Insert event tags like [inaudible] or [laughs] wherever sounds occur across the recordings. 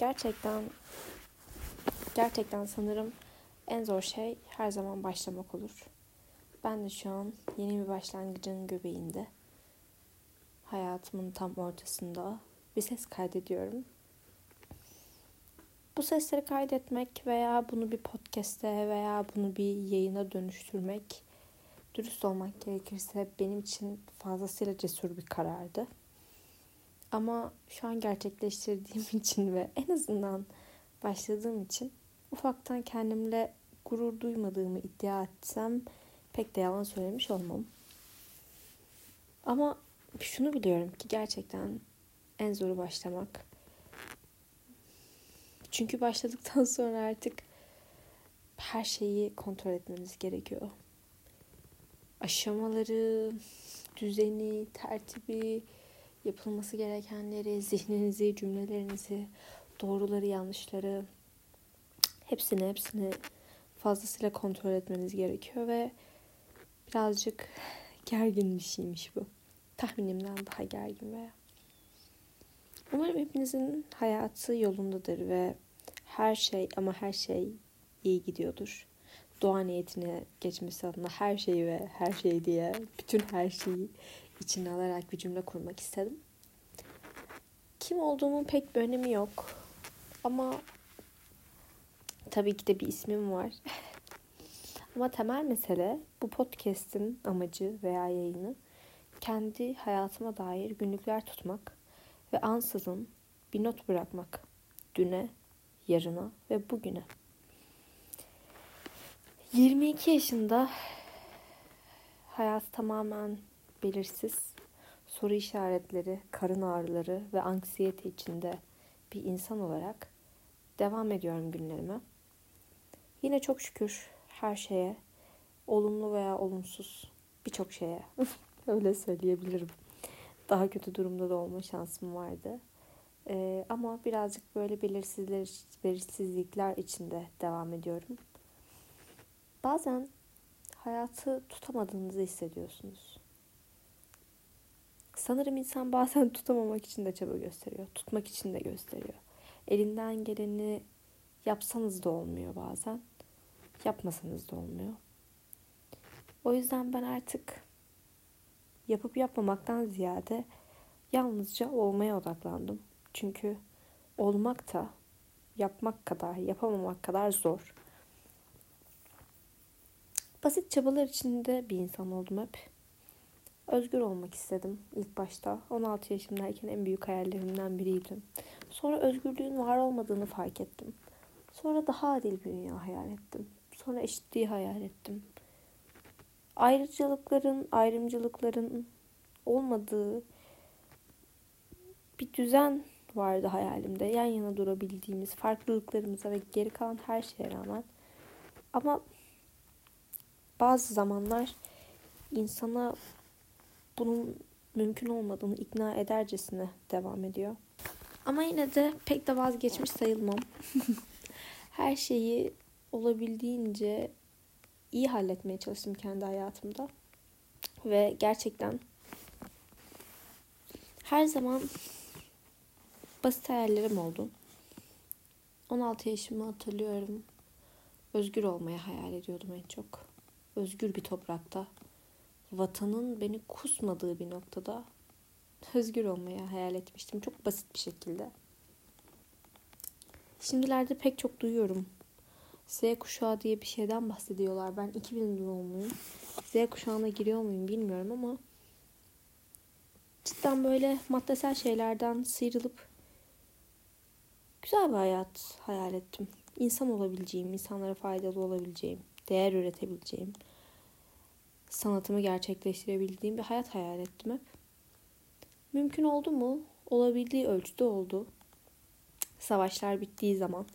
gerçekten gerçekten sanırım en zor şey her zaman başlamak olur. Ben de şu an yeni bir başlangıcın göbeğinde. Hayatımın tam ortasında bir ses kaydediyorum. Bu sesleri kaydetmek veya bunu bir podcast'e veya bunu bir yayına dönüştürmek dürüst olmak gerekirse benim için fazlasıyla cesur bir karardı. Ama şu an gerçekleştirdiğim [laughs] için ve en azından başladığım için ufaktan kendimle gurur duymadığımı iddia etsem pek de yalan söylemiş olmam. Ama şunu biliyorum ki gerçekten en zoru başlamak. Çünkü başladıktan [laughs] sonra artık her şeyi kontrol etmeniz gerekiyor. Aşamaları, düzeni, tertibi, yapılması gerekenleri, zihninizi, cümlelerinizi, doğruları, yanlışları hepsini hepsini fazlasıyla kontrol etmeniz gerekiyor ve birazcık gergin bir şeymiş bu. Tahminimden daha gergin veya. Umarım hepinizin hayatı yolundadır ve her şey ama her şey iyi gidiyordur. Doğa niyetine geçmesi adına her şeyi ve her şey diye bütün her şeyi içine alarak bir cümle kurmak istedim. Kim olduğumun pek bir önemi yok. Ama tabii ki de bir ismim var. [laughs] Ama temel mesele bu podcast'in amacı veya yayını kendi hayatıma dair günlükler tutmak ve ansızın bir not bırakmak. Düne, yarına ve bugüne. 22 yaşında hayat tamamen belirsiz, soru işaretleri, karın ağrıları ve anksiyete içinde bir insan olarak devam ediyorum günlerime. Yine çok şükür her şeye, olumlu veya olumsuz birçok şeye [laughs] öyle söyleyebilirim. Daha kötü durumda da olma şansım vardı. Ee, ama birazcık böyle belirsizler, belirsizlikler içinde devam ediyorum. Bazen hayatı tutamadığınızı hissediyorsunuz. Sanırım insan bazen [laughs] tutamamak için de çaba gösteriyor. Tutmak için de gösteriyor. Elinden geleni yapsanız da olmuyor bazen. Yapmasanız da olmuyor. O yüzden ben artık yapıp yapmamaktan ziyade yalnızca olmaya odaklandım. Çünkü olmak da yapmak kadar, yapamamak kadar zor. Basit çabalar içinde bir insan oldum hep. Özgür olmak istedim ilk başta. 16 yaşımdayken en büyük hayallerimden biriydi. Sonra özgürlüğün var olmadığını fark ettim. Sonra daha adil bir dünya hayal ettim. Sonra eşitliği hayal ettim. Ayrıcalıkların, ayrımcılıkların olmadığı bir düzen vardı hayalimde. Yan yana durabildiğimiz farklılıklarımıza ve geri kalan her şeye rağmen. Ama bazı zamanlar insana bunun mümkün olmadığını ikna edercesine devam ediyor. Ama yine de pek de vazgeçmiş sayılmam. [laughs] Her şeyi olabildiğince iyi halletmeye çalıştım kendi hayatımda. Ve gerçekten her zaman basit hayallerim oldu. 16 yaşımı hatırlıyorum. Özgür olmayı hayal ediyordum en çok. Özgür bir toprakta vatanın beni kusmadığı bir noktada özgür olmayı hayal etmiştim. Çok basit bir şekilde. Şimdilerde pek çok duyuyorum. Z kuşağı diye bir şeyden bahsediyorlar. Ben 2000 doğumluyum. Z kuşağına giriyor muyum bilmiyorum ama cidden böyle maddesel şeylerden sıyrılıp güzel bir hayat hayal ettim. İnsan olabileceğim, insanlara faydalı olabileceğim, değer üretebileceğim, sanatımı gerçekleştirebildiğim bir hayat hayal ettim hep. Mümkün oldu mu? Olabildiği ölçüde oldu. Savaşlar bittiği zaman,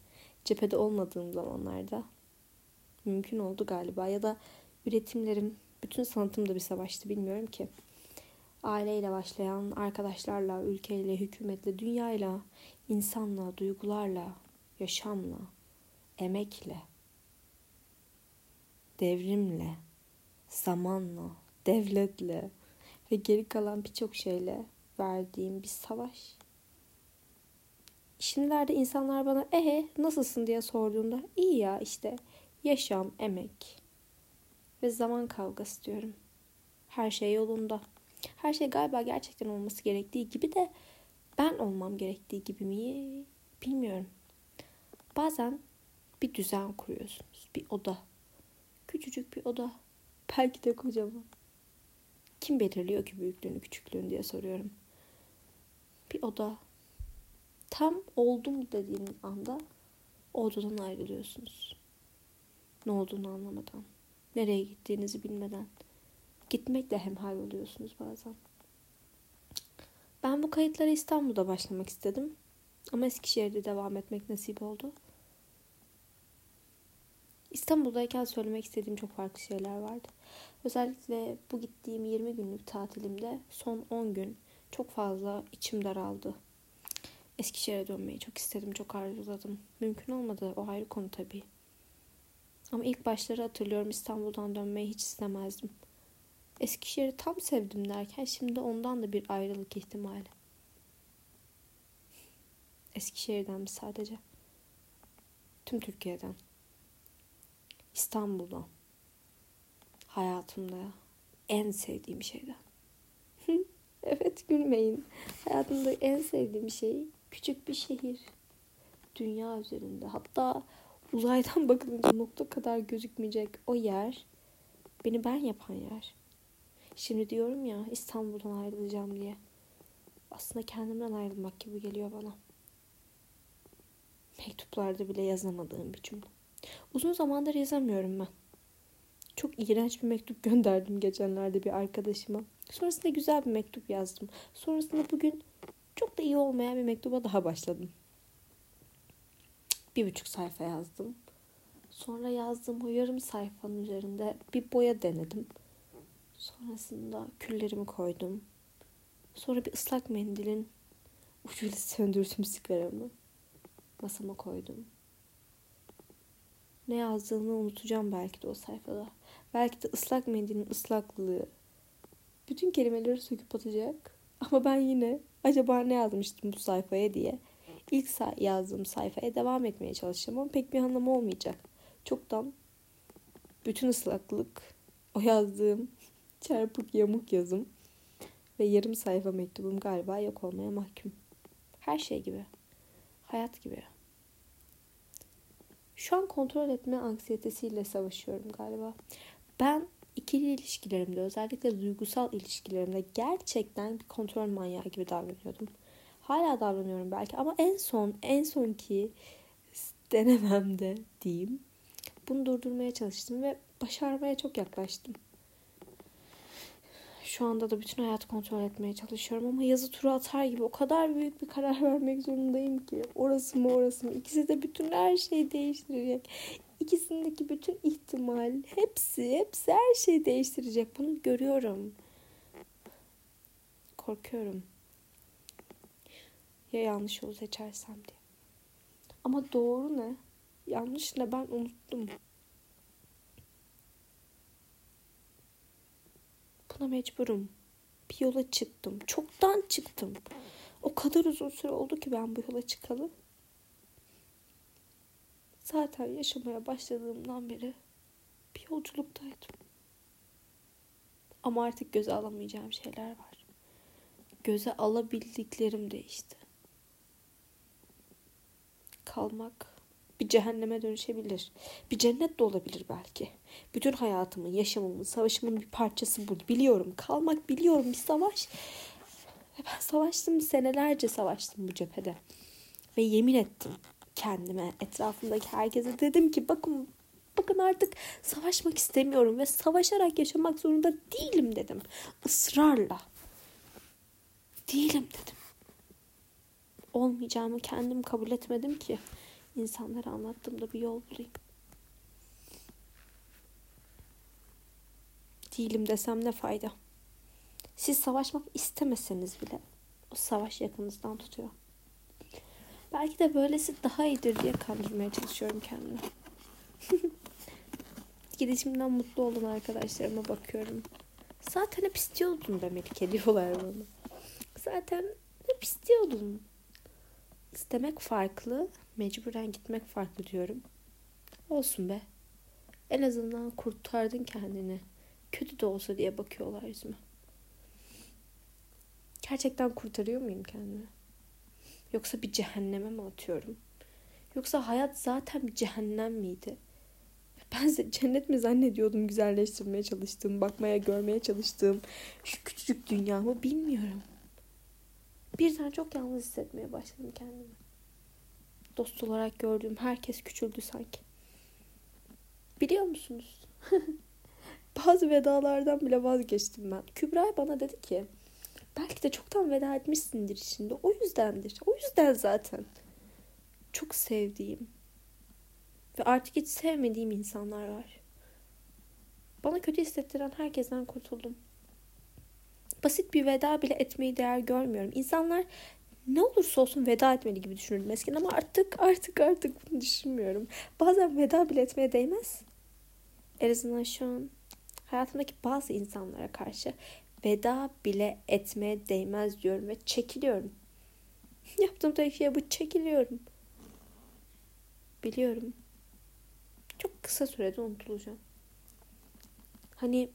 cephede olmadığım zamanlarda mümkün oldu galiba. Ya da üretimlerim, bütün sanatım da bir savaştı bilmiyorum ki. Aileyle başlayan, arkadaşlarla, ülkeyle, hükümetle, dünyayla, insanla, duygularla, yaşamla, emekle, devrimle, zamanla, devletle ve geri kalan birçok şeyle verdiğim bir savaş. Şimdilerde insanlar bana ehe nasılsın diye sorduğunda iyi ya işte yaşam, emek ve zaman kavgası diyorum. Her şey yolunda. Her şey galiba gerçekten olması gerektiği gibi de ben olmam gerektiği gibi mi bilmiyorum. Bazen bir düzen kuruyorsunuz. Bir oda. Küçücük bir oda. Belki de kocaman. Kim belirliyor ki büyüklüğünü küçüklüğünü diye soruyorum. Bir oda. Tam oldum dediğiniz anda odadan ayrılıyorsunuz. Ne olduğunu anlamadan. Nereye gittiğinizi bilmeden. Gitmekle hemhal oluyorsunuz bazen. Ben bu kayıtlara İstanbul'da başlamak istedim. Ama Eskişehir'de devam etmek nasip oldu. İstanbul'dayken söylemek istediğim çok farklı şeyler vardı. Özellikle bu gittiğim 20 günlük tatilimde son 10 gün çok fazla içim daraldı. Eskişehir'e dönmeyi çok istedim, çok arzuladım. Mümkün olmadı, o ayrı konu tabii. Ama ilk başları hatırlıyorum İstanbul'dan dönmeyi hiç istemezdim. Eskişehir'i tam sevdim derken şimdi ondan da bir ayrılık ihtimali. Eskişehir'den mi sadece? Tüm Türkiye'den. İstanbul'dan. Hayatımda en sevdiğim şeyden. [laughs] evet gülmeyin. Hayatımda en sevdiğim şey küçük bir şehir. Dünya üzerinde. Hatta uzaydan [laughs] bakılınca nokta kadar gözükmeyecek o yer beni ben yapan yer. Şimdi diyorum ya İstanbul'dan ayrılacağım diye. Aslında kendimden ayrılmak gibi geliyor bana. Mektuplarda bile yazamadığım bir cümle. Uzun zamandır yazamıyorum ben. Çok iğrenç bir mektup gönderdim geçenlerde bir arkadaşıma. Sonrasında güzel bir mektup yazdım. Sonrasında bugün çok da iyi olmayan bir mektuba daha başladım. Bir buçuk sayfa yazdım. Sonra yazdığım o yarım sayfanın üzerinde bir boya denedim. Sonrasında küllerimi koydum. Sonra bir ıslak mendilin ucuyla söndürdüm sigaramı. Masama koydum. Ne yazdığını unutacağım belki de o sayfada. Belki de ıslak mendilin ıslaklığı bütün kelimeleri söküp atacak. [laughs] Ama ben yine acaba ne yazmıştım bu sayfaya diye ilk yazdığım sayfaya devam etmeye çalışacağım ama pek bir anlamı olmayacak. Çoktan bütün ıslaklık o yazdığım [laughs] çarpık yamuk yazım ve yarım sayfa mektubum galiba yok olmaya mahkum. Her şey gibi. Hayat gibi. Şu an kontrol etme anksiyetesiyle savaşıyorum galiba. Ben ikili ilişkilerimde özellikle duygusal ilişkilerimde gerçekten bir kontrol manyağı gibi davranıyordum. Hala davranıyorum belki ama en son en son ki denememde diyeyim. Bunu durdurmaya çalıştım ve başarmaya çok yaklaştım. Şu anda da bütün hayatı kontrol etmeye çalışıyorum ama yazı turu atar gibi o kadar büyük bir karar [laughs] vermek zorundayım ki. Orası mı orası mı? İkisi de bütün her şeyi değiştirecek. İkisindeki bütün ihtimal, hepsi, hepsi her şeyi değiştirecek. Bunu görüyorum. Korkuyorum. Ya yanlış yolu seçersem diye. Ama doğru ne? Yanlış ne ben unuttum. Buna mecburum. Bir yola çıktım. Çoktan çıktım. O kadar uzun süre oldu ki ben bu yola çıkalı. Zaten yaşamaya başladığımdan beri bir yolculuktaydım. Ama artık göze alamayacağım şeyler var. Göze alabildiklerim değişti. Kalmak bir cehenneme dönüşebilir. Bir cennet de olabilir belki. Bütün hayatımın, yaşamımın, savaşımın bir parçası bu. Biliyorum. Kalmak biliyorum bir savaş. Ben savaştım. Senelerce savaştım bu cephede. Ve yemin ettim kendime, etrafımdaki herkese dedim ki bakın bakın artık savaşmak istemiyorum ve savaşarak yaşamak zorunda değilim dedim. Israrla. Değilim dedim. Olmayacağımı kendim kabul etmedim ki insanlara anlattığımda bir yol bulayım. Değilim desem ne fayda? Siz savaşmak istemeseniz bile o savaş yakınızdan tutuyor. Belki de böylesi daha iyidir diye kandırmaya çalışıyorum kendimi. [laughs] Gidişimden mutlu olan arkadaşlarıma bakıyorum. Zaten hep istiyordum be Melike diyorlar bana. Zaten hep istiyordum. İstemek farklı, mecburen gitmek farklı diyorum. Olsun be. En azından kurtardın kendini. Kötü de olsa diye bakıyorlar yüzüme. Gerçekten kurtarıyor muyum kendimi? Yoksa bir cehenneme mi atıyorum? Yoksa hayat zaten bir cehennem miydi? Ben cennet mi zannediyordum güzelleştirmeye çalıştığım, bakmaya, görmeye çalıştığım şu küçücük dünyamı bilmiyorum. Birden çok yalnız hissetmeye başladım kendimi. Dost olarak gördüğüm herkes küçüldü sanki. Biliyor musunuz? [laughs] Bazı vedalardan bile vazgeçtim ben. Kübra bana dedi ki belki de çoktan veda etmişsindir içinde. O yüzdendir. O yüzden zaten. Çok sevdiğim ve artık hiç sevmediğim insanlar var. Bana kötü hissettiren herkesten kurtuldum. Basit bir veda bile etmeyi değer görmüyorum. İnsanlar ne olursa olsun veda etmeli gibi düşünürdüm eskiden ama artık artık artık bunu düşünmüyorum. Bazen veda bile etmeye değmez. En azından şu an hayatımdaki bazı insanlara karşı veda bile etmeye değmez diyorum ve çekiliyorum. [laughs] Yaptığım tek şey bu çekiliyorum. Biliyorum. Çok kısa sürede unutulacağım. Hani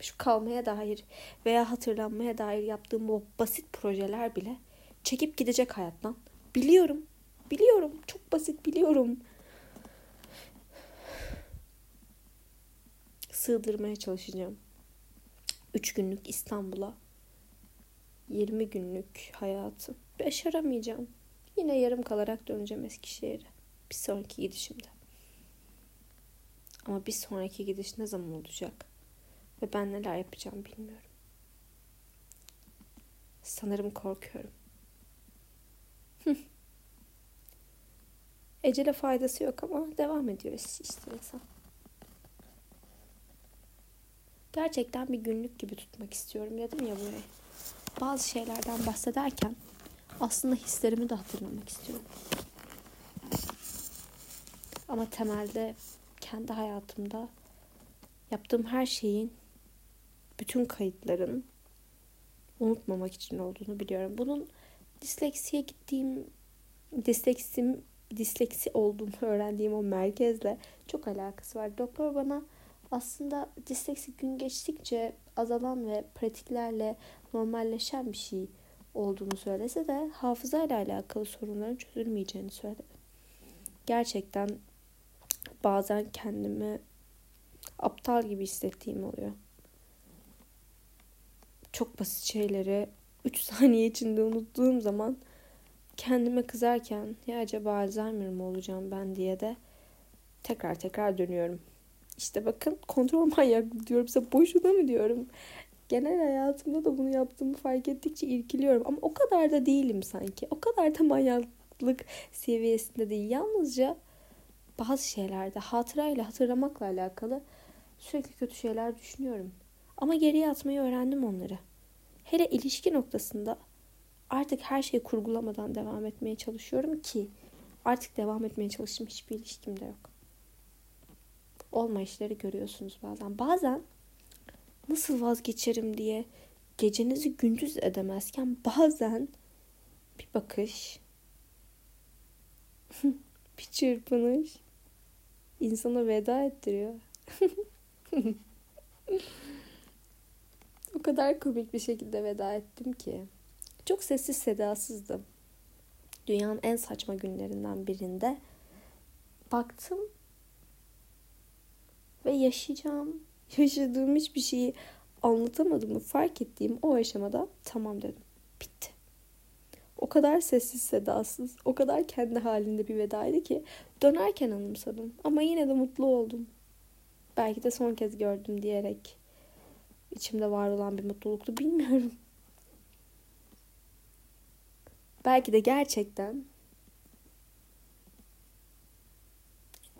şu kalmaya dair veya hatırlanmaya dair yaptığım o basit projeler bile çekip gidecek hayattan. Biliyorum. Biliyorum. Çok basit biliyorum. [sighs] Sığdırmaya çalışacağım. Üç günlük İstanbul'a 20 günlük hayatı başaramayacağım. Yine yarım kalarak döneceğim Eskişehir'e. Bir sonraki gidişimde. Ama bir sonraki gidiş ne zaman olacak? Ve ben neler yapacağım bilmiyorum. Sanırım korkuyorum. Ecele faydası yok ama devam ediyor işte insan. Gerçekten bir günlük gibi tutmak istiyorum dedim ya burayı. Bazı şeylerden bahsederken aslında hislerimi de hatırlamak istiyorum. Ama temelde kendi hayatımda yaptığım her şeyin bütün kayıtların unutmamak için olduğunu biliyorum. Bunun disleksiye gittiğim disleksim disleksi olduğumu [laughs] öğrendiğim o merkezle çok alakası var. Doktor bana aslında disleksi gün geçtikçe azalan ve pratiklerle normalleşen bir şey olduğunu söylese de hafızayla alakalı sorunların çözülmeyeceğini söyledi. Gerçekten bazen kendimi aptal gibi hissettiğim oluyor. Çok basit şeyleri 3 [laughs] saniye içinde unuttuğum zaman kendime kızarken ya acaba Alzheimer mı olacağım ben diye de tekrar tekrar dönüyorum. İşte bakın kontrol manyak diyorum size boşuna mı diyorum. Genel hayatımda da bunu yaptığımı fark ettikçe irkiliyorum. Ama o kadar da değilim sanki. O kadar da manyaklık seviyesinde değil. Yalnızca bazı şeylerde hatırayla hatırlamakla alakalı sürekli kötü şeyler düşünüyorum. Ama geriye atmayı öğrendim onları. Hele ilişki noktasında artık her şeyi kurgulamadan devam etmeye çalışıyorum ki artık devam etmeye çalıştığım hiçbir ilişkim de yok. Olmayışları görüyorsunuz bazen. Bazen nasıl vazgeçerim diye gecenizi gündüz edemezken bazen bir bakış, [laughs] bir çırpınış insana veda ettiriyor. [laughs] o kadar komik bir şekilde veda ettim ki. Çok sessiz sedasızdım. Dünyanın en saçma günlerinden birinde baktım ve yaşayacağım, [laughs] yaşadığım hiçbir şeyi anlatamadığımı fark ettiğim o aşamada tamam dedim. Bitti. O kadar sessiz sedasız, o kadar kendi halinde bir vedaydı ki dönerken anımsadım. Ama yine de mutlu oldum. Belki de son kez gördüm diyerek içimde var olan bir mutluluktu bilmiyorum. Belki de gerçekten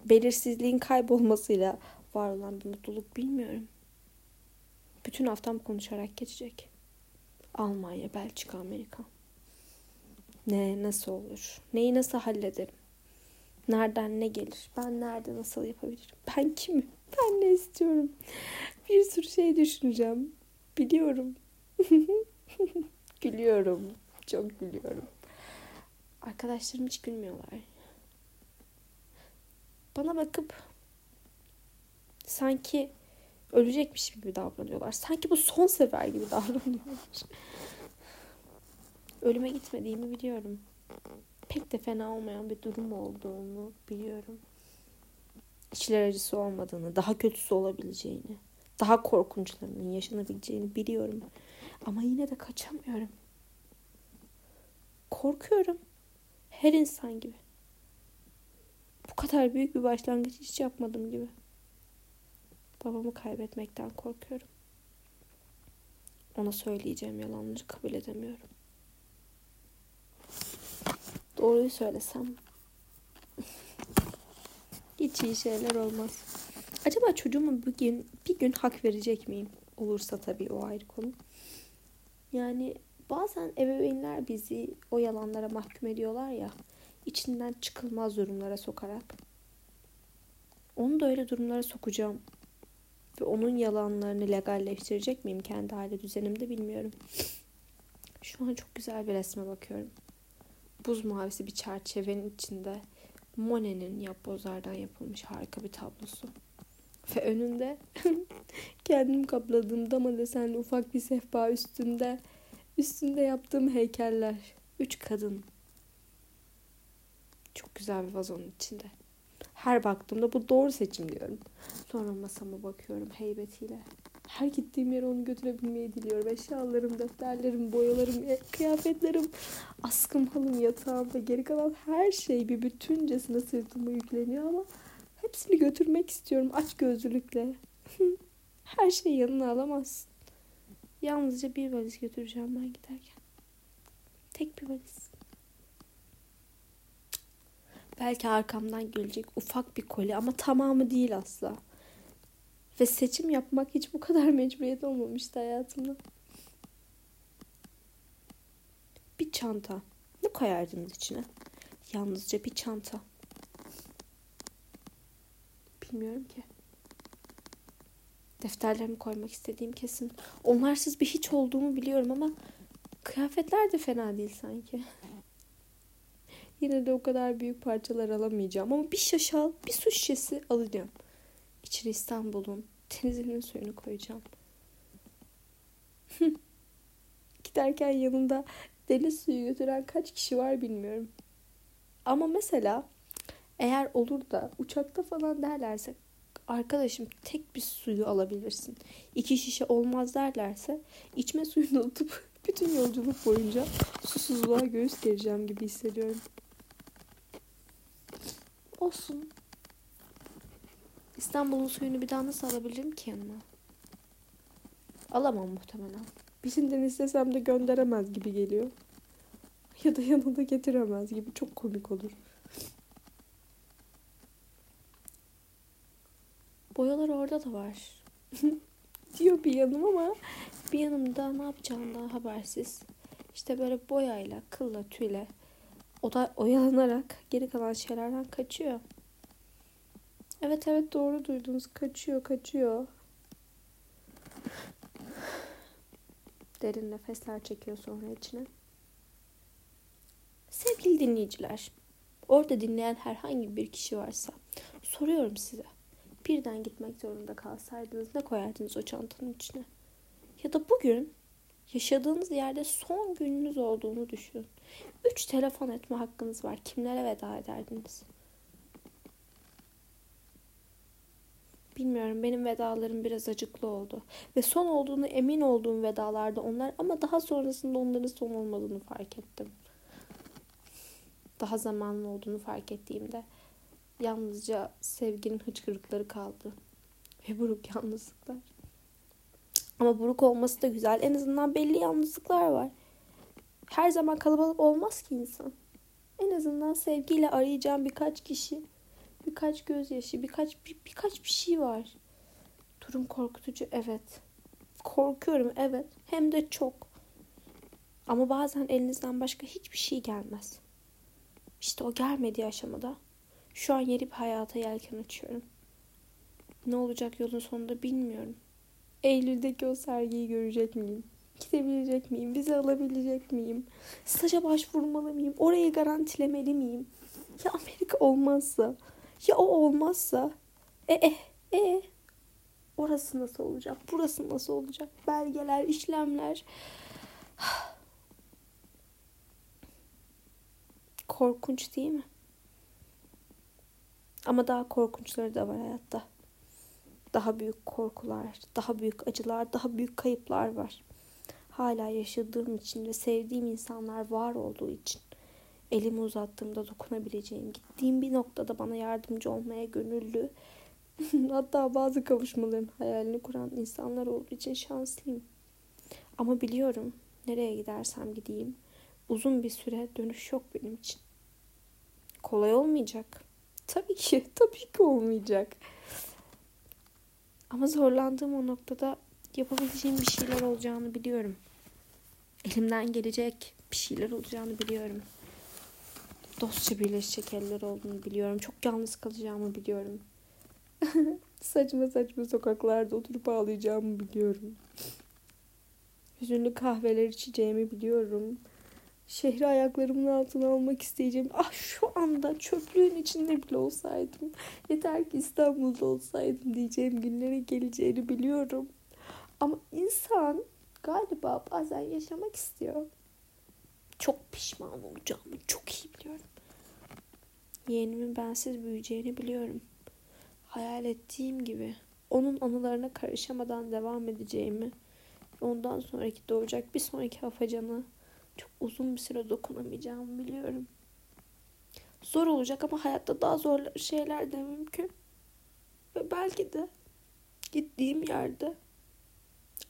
belirsizliğin kaybolmasıyla var olan bir mutluluk bilmiyorum. Bütün haftam konuşarak geçecek. Almanya, Belçika, Amerika. Ne, nasıl olur? Neyi nasıl hallederim? Nereden ne gelir? Ben nerede nasıl yapabilirim? Ben kimim? Ben ne istiyorum? Bir sürü şey düşüneceğim. Biliyorum. [laughs] gülüyorum. Çok gülüyorum. Arkadaşlarım hiç gülmüyorlar. Bana bakıp sanki ölecekmiş gibi davranıyorlar. Sanki bu son sefer gibi [laughs] davranıyorlar. Ölüme gitmediğimi biliyorum. Pek de fena olmayan bir durum olduğunu biliyorum. İçler acısı olmadığını, daha kötüsü olabileceğini, daha korkunçlarının yaşanabileceğini biliyorum. Ama yine de kaçamıyorum. Korkuyorum. Her insan gibi. Bu kadar büyük bir başlangıç hiç yapmadım gibi. Babamı kaybetmekten korkuyorum. Ona söyleyeceğim yalanları kabul edemiyorum. Doğruyu söylesem [laughs] hiç iyi şeyler olmaz. Acaba çocuğuma bir gün, bir gün hak verecek miyim? Olursa tabii o ayrı konu. Yani bazen ebeveynler bizi o yalanlara mahkum ediyorlar ya. içinden çıkılmaz durumlara sokarak. Onu da öyle durumlara sokacağım. Ve onun yalanlarını legalleştirecek miyim kendi aile düzenimde bilmiyorum. Şu an çok güzel bir resme bakıyorum. Buz mavisi bir çerçevenin içinde Monet'in yapbozlardan yapılmış harika bir tablosu. Ve önünde [laughs] kendim kapladığım dama desenli ufak bir sehpa üstünde üstünde yaptığım heykeller. Üç kadın. Çok güzel bir vazonun içinde. Her baktığımda bu doğru seçim diyorum. Sonra masama bakıyorum heybetiyle. Her gittiğim yere onu götürebilmeyi diliyorum. Eşyalarım, defterlerim, boyalarım, e, kıyafetlerim, askım, halım, yatağım ve geri kalan her şey bir bütüncesine sırtıma yükleniyor ama hepsini götürmek istiyorum aç gözlülükle. [laughs] her şeyi yanına alamazsın. Yalnızca bir valiz götüreceğim ben giderken. Tek bir valiz. Belki arkamdan gelecek ufak bir koli ama tamamı değil asla. Ve seçim yapmak hiç bu kadar [laughs] mecburiyet olmamıştı hayatımda. Bir çanta. Ne koyardınız içine? Yalnızca bir çanta. Bilmiyorum ki. Defterlerimi koymak istediğim kesin. Onlarsız bir hiç olduğumu biliyorum ama kıyafetler de fena değil sanki. Yine de o kadar büyük parçalar alamayacağım ama bir şaşal, bir su şişesi alacağım. İçine İstanbul'un denizinin suyunu koyacağım. [laughs] Giderken yanında deniz suyu götüren kaç kişi var bilmiyorum. Ama mesela eğer olur da uçakta falan derlerse arkadaşım tek bir suyu alabilirsin. İki şişe olmaz derlerse içme suyunu atıp [laughs] bütün yolculuk boyunca susuzluğa göğüs gereceğim gibi hissediyorum. Olsun. İstanbul'un suyunu bir daha nasıl alabilirim ki yanıma? Alamam muhtemelen. Birinden istesem de gönderemez gibi geliyor. Ya da yanında getiremez gibi. Çok komik olur. Boyalar orada da var. [laughs] diyor bir yanım ama bir yanımda ne yapacağından habersiz. İşte böyle boyayla, kılla, tüyle o da oyalanarak geri kalan şeylerden kaçıyor. Evet evet doğru duydunuz. Kaçıyor kaçıyor. Derin nefesler çekiyor sonra içine. Sevgili dinleyiciler, orada dinleyen herhangi bir kişi varsa soruyorum size. Birden gitmek zorunda kalsaydınız ne koyardınız o çantanın içine? Ya da bugün yaşadığınız yerde son gününüz olduğunu düşünün. Üç telefon etme hakkınız var. Kimlere veda ederdiniz? Bilmiyorum benim vedalarım biraz acıklı oldu. Ve son olduğunu emin olduğum vedalarda onlar ama daha sonrasında onların son olmadığını fark ettim. Daha zamanlı olduğunu fark ettiğimde yalnızca sevginin hıçkırıkları kaldı. Ve buruk yalnızlıklar. Ama buruk olması da güzel. En azından belli yalnızlıklar var. Her zaman kalabalık olmaz ki insan. En azından sevgiyle arayacağım birkaç kişi birkaç gözyaşı, birkaç bir, birkaç bir şey var. Durum korkutucu evet. Korkuyorum evet. Hem de çok. Ama bazen elinizden başka hiçbir şey gelmez. İşte o gelmediği aşamada şu an yeni bir hayata yelken açıyorum. Ne olacak yolun sonunda bilmiyorum. Eylül'deki o sergiyi görecek miyim? gidebilecek miyim? Vize alabilecek miyim? Staja başvurmalı mıyım? Orayı garantilemeli miyim? Ya Amerika olmazsa? Ya o olmazsa? E e e Orası nasıl olacak? Burası nasıl olacak? Belgeler, işlemler. Korkunç değil mi? Ama daha korkunçları da var hayatta. Daha büyük korkular, daha büyük acılar, daha büyük kayıplar var. Hala yaşadığım için ve sevdiğim insanlar var olduğu için elimi uzattığımda dokunabileceğim, gittiğim bir noktada bana yardımcı olmaya gönüllü [laughs] Hatta bazı kavuşmaların hayalini kuran insanlar olduğu için şanslıyım. Ama biliyorum nereye gidersem gideyim uzun bir süre dönüş yok benim için. Kolay olmayacak. Tabii ki, [laughs] tabii ki olmayacak. Ama zorlandığım o noktada yapabileceğim bir şeyler olacağını biliyorum. Elimden gelecek bir şeyler olacağını biliyorum. Dostça birleşecek eller olduğunu biliyorum. Çok yalnız kalacağımı biliyorum. [laughs] saçma saçma sokaklarda oturup ağlayacağımı biliyorum. Hüzünlü kahveler içeceğimi biliyorum. Şehri ayaklarımın altına almak isteyeceğim. Ah şu anda çöplüğün içinde bile olsaydım. Yeter ki İstanbul'da olsaydım diyeceğim günlere geleceğini biliyorum. Ama insan galiba bazen yaşamak istiyor. Çok pişman olacağımı çok iyi biliyorum. Yeğenimin bensiz büyüyeceğini biliyorum hayal ettiğim gibi onun anılarına karışamadan devam edeceğimi ondan sonraki doğacak bir sonraki hafacana çok uzun bir süre dokunamayacağımı biliyorum. Zor olacak ama hayatta daha zor şeyler de mümkün. Ve belki de gittiğim yerde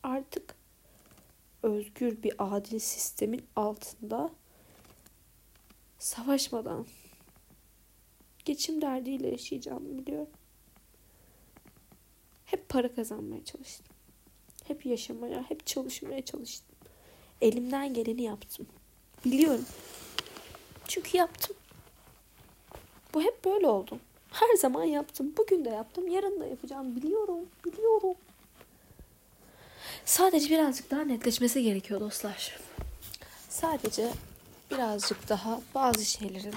artık özgür bir adil sistemin altında savaşmadan geçim derdiyle yaşayacağımı biliyorum. Hep para kazanmaya çalıştım. Hep yaşamaya, hep çalışmaya çalıştım. Elimden geleni yaptım. Biliyorum. Çünkü yaptım. Bu hep böyle oldu. Her zaman yaptım. Bugün de yaptım. Yarın da yapacağım. Biliyorum. Biliyorum. Sadece birazcık daha netleşmesi gerekiyor dostlar. Sadece birazcık daha bazı şeylerin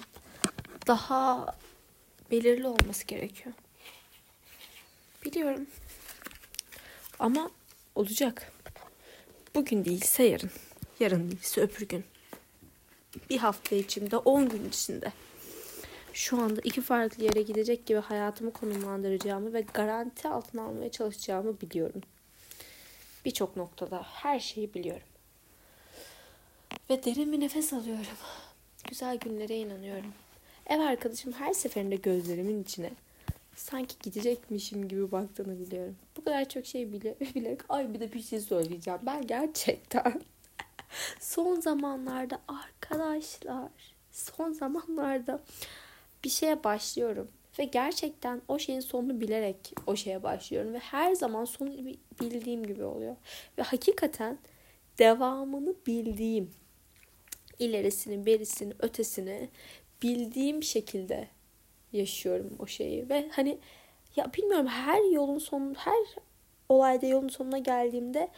daha belirli olması gerekiyor. Biliyorum. Ama olacak. Bugün değilse yarın. Yarın değilse öbür gün. Bir hafta içinde, on gün içinde. Şu anda iki farklı yere gidecek gibi hayatımı konumlandıracağımı ve garanti altına almaya çalışacağımı biliyorum. Birçok noktada her şeyi biliyorum. Ve derin bir nefes alıyorum. Güzel günlere inanıyorum. Ev arkadaşım her seferinde gözlerimin içine sanki gidecekmişim gibi baktığını biliyorum. Bu kadar çok şey bile [laughs] bilerek ay bir de bir şey söyleyeceğim. Ben gerçekten son zamanlarda arkadaşlar son zamanlarda bir şeye başlıyorum ve gerçekten o şeyin sonunu bilerek o şeye başlıyorum ve her zaman sonu bildiğim gibi oluyor. Ve hakikaten devamını bildiğim, ilerisini, berisini, ötesini bildiğim şekilde yaşıyorum o şeyi ve hani ya bilmiyorum her yolun sonu her olayda yolun sonuna geldiğimde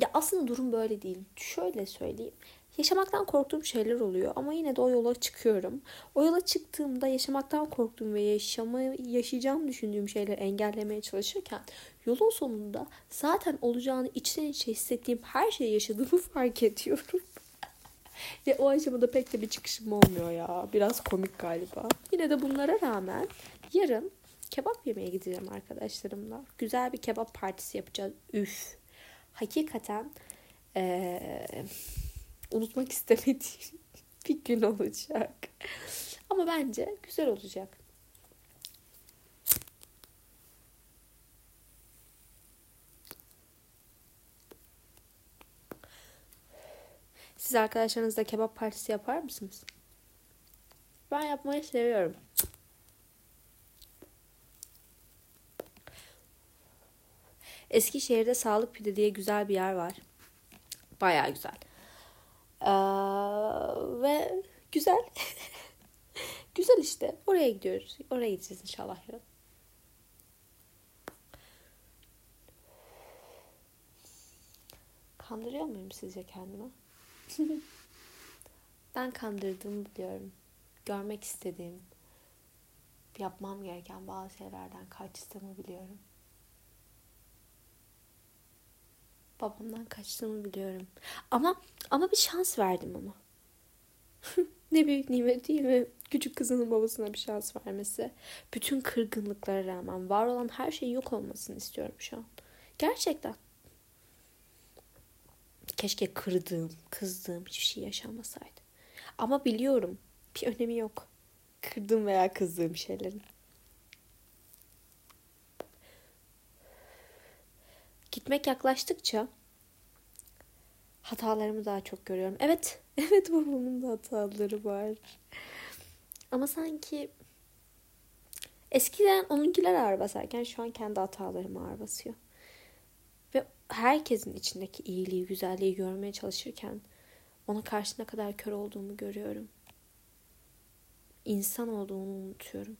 ya aslında durum böyle değil. Şöyle söyleyeyim. Yaşamaktan korktuğum şeyler oluyor ama yine de o yola çıkıyorum. O yola çıktığımda yaşamaktan korktuğum ve yaşamayı yaşayacağım düşündüğüm şeyleri engellemeye çalışırken yolun sonunda zaten olacağını içten içe hissettiğim her şeyi yaşadığımı [laughs] fark ediyorum. [laughs] Ve o aşamada pek de bir çıkışım olmuyor ya. Biraz komik galiba. Yine de bunlara rağmen yarın kebap yemeye gideceğim arkadaşlarımla. Güzel bir kebap partisi yapacağız. Üf. Hakikaten ee, unutmak [laughs] istemediğim bir gün olacak. Ama bence güzel olacak. Siz arkadaşlarınızla kebap partisi yapar mısınız? Ben yapmayı seviyorum. Eskişehir'de Sağlık Pide diye güzel bir yer var. Baya güzel. Ee, ve güzel. [laughs] güzel işte. Oraya gidiyoruz. Oraya gideceğiz inşallah yarın. Kandırıyor muyum sizce kendimi? [laughs] ben kandırdığımı biliyorum. Görmek istediğim, yapmam gereken bazı şeylerden kaçtığımı biliyorum. Babamdan kaçtığımı biliyorum. Ama ama bir şans verdim ama. [laughs] ne büyük nimet değil mi? Küçük kızının babasına bir şans vermesi. Bütün kırgınlıklara rağmen var olan her şeyin yok olmasını istiyorum şu an. Gerçekten. Keşke kırdığım, kızdığım hiçbir şey yaşanmasaydı. Ama biliyorum bir önemi yok. Kırdığım veya kızdığım şeylerin. Gitmek yaklaştıkça hatalarımı daha çok görüyorum. Evet, [laughs] evet babamın da hataları var. Ama sanki eskiden onunkiler ağır basarken şu an kendi hatalarım ağır basıyor. Ve herkesin içindeki iyiliği, güzelliği görmeye çalışırken ona karşı ne kadar kör olduğumu görüyorum. İnsan olduğunu unutuyorum.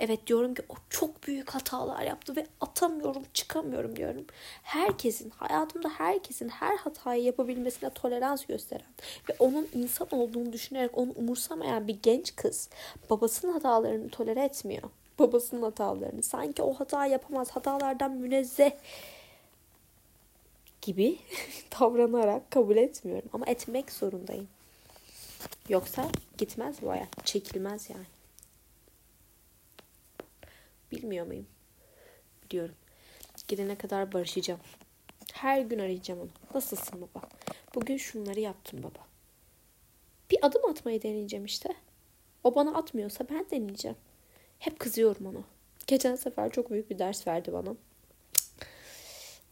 Evet diyorum ki o çok büyük hatalar yaptı ve atamıyorum, çıkamıyorum diyorum. Herkesin, hayatımda herkesin her hatayı yapabilmesine tolerans gösteren ve onun insan olduğunu düşünerek onu umursamayan bir genç kız babasının hatalarını tolere etmiyor. Babasının hatalarını. Sanki o hata yapamaz, hatalardan münezzeh gibi [laughs] davranarak kabul etmiyorum. Ama etmek zorundayım. Yoksa gitmez bu hayat. Çekilmez yani. Bilmiyor muyum? Biliyorum. Gidene kadar barışacağım. Her gün arayacağım onu. Nasılsın baba? Bugün şunları yaptım baba. Bir adım atmayı deneyeceğim işte. O bana atmıyorsa ben deneyeceğim. Hep kızıyorum ona. Geçen sefer çok büyük bir ders verdi bana.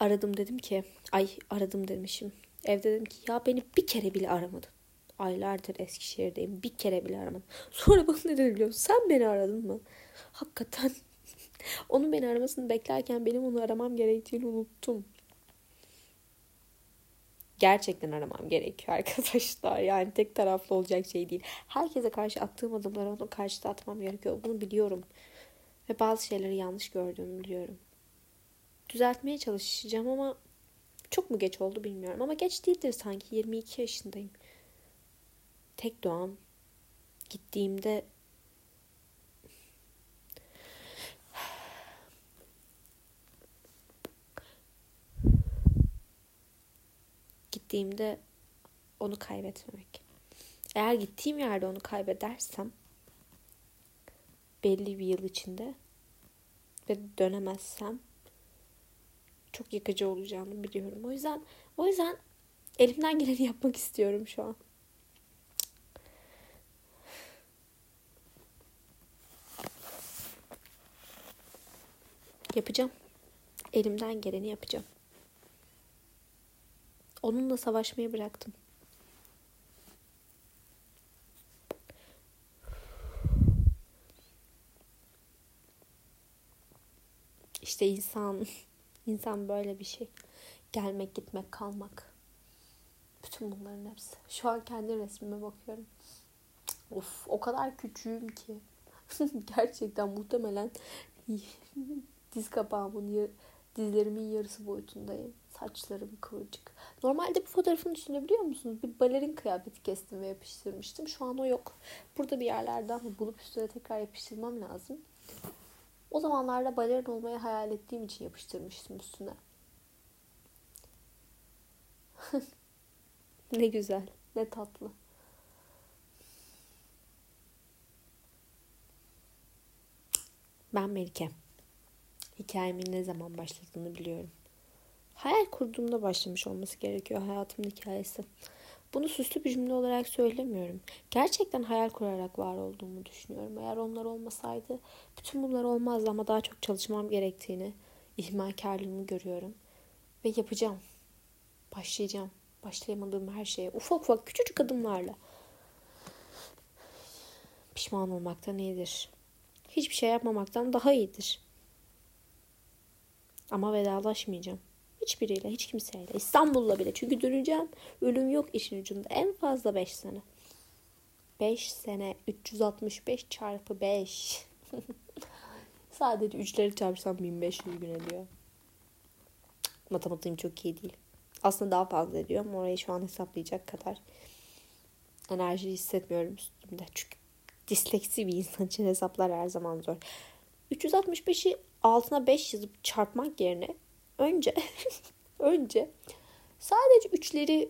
Aradım dedim ki, ay aradım demişim. Evde dedim ki ya beni bir kere bile aramadın. Aylardır Eskişehir'deyim. Bir kere bile aramadım. [laughs] Sonra bana ne dedi biliyor musun? Sen beni aradın mı? Hakikaten onun beni aramasını beklerken benim onu aramam gerektiğini unuttum. Gerçekten aramam gerekiyor [laughs] arkadaşlar. Yani tek taraflı olacak şey değil. Herkese karşı attığım adımları onun karşıda atmam gerekiyor. Bunu biliyorum. Ve bazı şeyleri yanlış gördüğümü biliyorum. Düzeltmeye çalışacağım ama çok mu geç oldu bilmiyorum. Ama geç değildir sanki. 22 yaşındayım. Tek doğam gittiğimde gittiğimde onu kaybetmemek. Eğer gittiğim yerde onu kaybedersem belli bir yıl içinde ve dönemezsem çok yıkıcı olacağını biliyorum. O yüzden o yüzden elimden geleni yapmak istiyorum şu an. Yapacağım. Elimden geleni yapacağım. Onunla savaşmayı bıraktım. İşte insan, [laughs] insan böyle bir şey. Gelmek, gitmek, kalmak. Bütün bunların hepsi. Şu an kendi resmime bakıyorum. Of, o kadar küçüğüm ki. [laughs] Gerçekten muhtemelen [laughs] diz kapağımın, dizlerimin yarısı boyutundayım. Saçlarım kıvırcık. Normalde bu fotoğrafın üstünde biliyor musunuz? Bir balerin kıyafeti kestim ve yapıştırmıştım. Şu an o yok. Burada bir yerlerden bulup üstüne tekrar yapıştırmam lazım. O zamanlarda balerin olmayı hayal ettiğim için yapıştırmıştım üstüne. [laughs] ne güzel, ne tatlı. Ben Melike. Hikayemin ne zaman başladığını biliyorum. Hayal kurduğumda başlamış olması gerekiyor hayatımın hikayesi. Bunu süslü bir cümle olarak söylemiyorum. Gerçekten hayal kurarak var olduğumu düşünüyorum. Eğer onlar olmasaydı bütün bunlar olmazdı ama daha çok çalışmam gerektiğini, ihmalkarlığımı görüyorum. Ve yapacağım. Başlayacağım. Başlayamadığım her şeye ufak ufak küçücük adımlarla. Pişman olmaktan iyidir. Hiçbir şey yapmamaktan daha iyidir. Ama vedalaşmayacağım. Hiçbiriyle, hiç kimseyle. İstanbul'la bile. Çünkü döneceğim. Ölüm yok işin ucunda. En fazla 5 sene. 5 sene. 365 çarpı 5. [laughs] Sadece üçleri çarpsam 1500 gün ediyor. Matematiğim çok iyi değil. Aslında daha fazla ediyor ama orayı şu an hesaplayacak kadar enerji hissetmiyorum üstümde. Çünkü disleksi bir insan için hesaplar her zaman zor. 365'i altına 5 yazıp çarpmak yerine önce [laughs] önce sadece 3'leri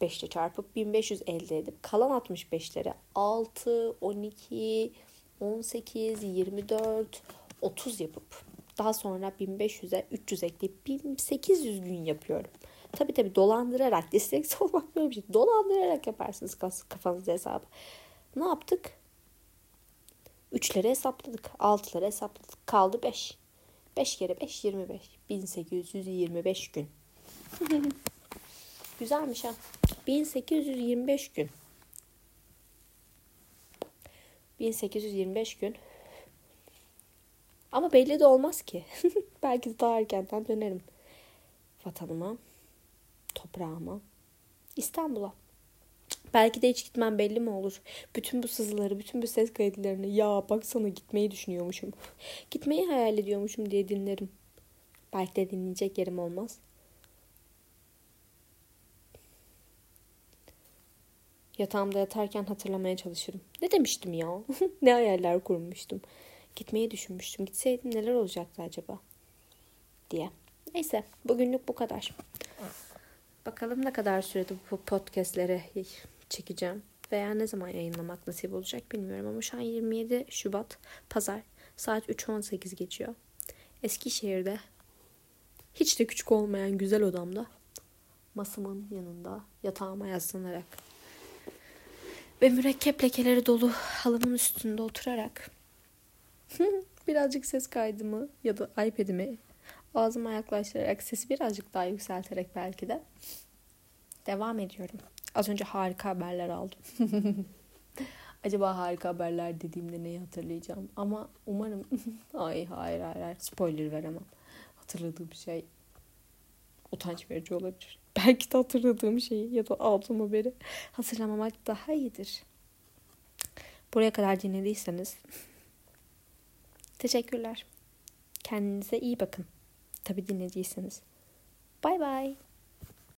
5 ile çarpıp 1500 elde edip kalan 65'leri 6, 12, 18, 24, 30 yapıp daha sonra 1500'e 300 ekleyip 1800 gün yapıyorum. Tabi tabi dolandırarak, disleksi [laughs] olmak böyle bir şey. Dolandırarak yaparsınız kafanızda hesabı. Ne yaptık? Üçleri hesapladık. Altıları hesapladık. Kaldı 5. 5 kere 5 25. 1825 gün. [laughs] Güzelmiş ha. 1825 gün. 1825 gün. Ama belli de olmaz ki. [laughs] Belki de daha erkenden dönerim. Vatanıma, toprağıma, İstanbul'a. Belki de hiç gitmem belli mi olur? Bütün bu sızıları, bütün bu ses kayıtlarını ya baksana gitmeyi düşünüyormuşum. Gitmeyi hayal ediyormuşum diye dinlerim. Belki de dinleyecek yerim olmaz. Yatağımda yatarken hatırlamaya çalışırım. Ne demiştim ya? [laughs] ne hayaller kurmuştum. Gitmeyi düşünmüştüm. Gitseydim neler olacaktı acaba? Diye. Neyse bugünlük bu kadar. Bakalım ne kadar sürede bu podcastleri çekeceğim. Veya ne zaman yayınlamak nasip olacak bilmiyorum. Ama şu an 27 Şubat Pazar. Saat 3.18 geçiyor. Eskişehir'de hiç de küçük olmayan güzel odamda masamın yanında yatağıma yaslanarak ve mürekkep lekeleri dolu halımın üstünde oturarak [laughs] birazcık ses kaydımı ya da iPad'imi ağzıma yaklaştırarak sesi birazcık daha yükselterek belki de devam ediyorum. Az önce harika haberler aldım. [laughs] Acaba harika haberler dediğimde neyi hatırlayacağım? Ama umarım [laughs] ay hayır hayır hayır spoiler veremem. Hatırladığım şey utanç verici olabilir. [laughs] Belki de hatırladığım şeyi ya da aldığım haberi hatırlamamak daha iyidir. Buraya kadar dinlediyseniz teşekkürler. Kendinize iyi bakın. Tabi dinlediyseniz. Bye bye.